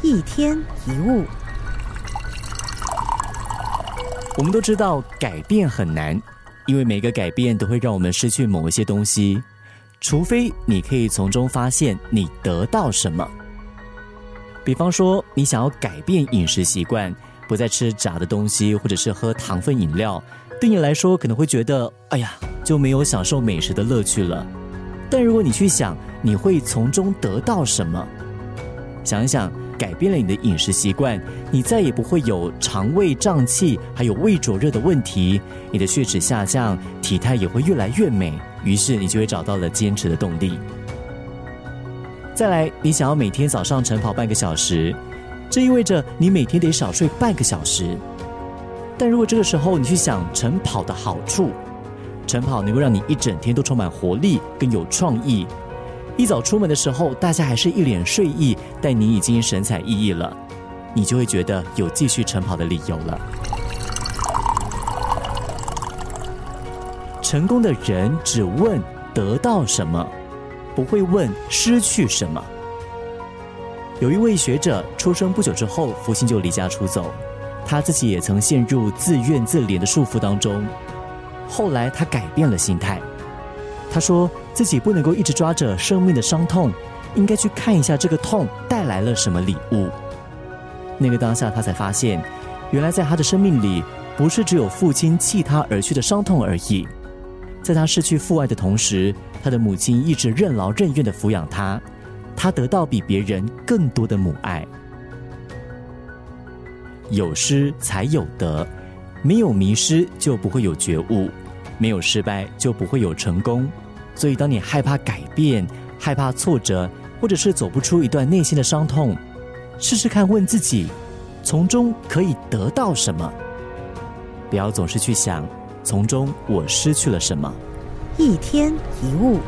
一天一物，我们都知道改变很难，因为每个改变都会让我们失去某一些东西，除非你可以从中发现你得到什么。比方说，你想要改变饮食习惯，不再吃炸的东西，或者是喝糖分饮料，对你来说可能会觉得，哎呀，就没有享受美食的乐趣了。但如果你去想，你会从中得到什么？想一想。改变了你的饮食习惯，你再也不会有肠胃胀气，还有胃灼热的问题。你的血脂下降，体态也会越来越美。于是你就会找到了坚持的动力。再来，你想要每天早上晨跑半个小时，这意味着你每天得少睡半个小时。但如果这个时候你去想晨跑的好处，晨跑能够让你一整天都充满活力，更有创意。一早出门的时候，大家还是一脸睡意，但你已经神采奕奕了，你就会觉得有继续晨跑的理由了。成功的人只问得到什么，不会问失去什么。有一位学者出生不久之后，父亲就离家出走，他自己也曾陷入自怨自怜的束缚当中。后来他改变了心态，他说。自己不能够一直抓着生命的伤痛，应该去看一下这个痛带来了什么礼物。那个当下，他才发现，原来在他的生命里，不是只有父亲弃他而去的伤痛而已。在他失去父爱的同时，他的母亲一直任劳任怨的抚养他，他得到比别人更多的母爱。有失才有得，没有迷失就不会有觉悟，没有失败就不会有成功。所以，当你害怕改变、害怕挫折，或者是走不出一段内心的伤痛，试试看问自己：从中可以得到什么？不要总是去想从中我失去了什么。一天一物。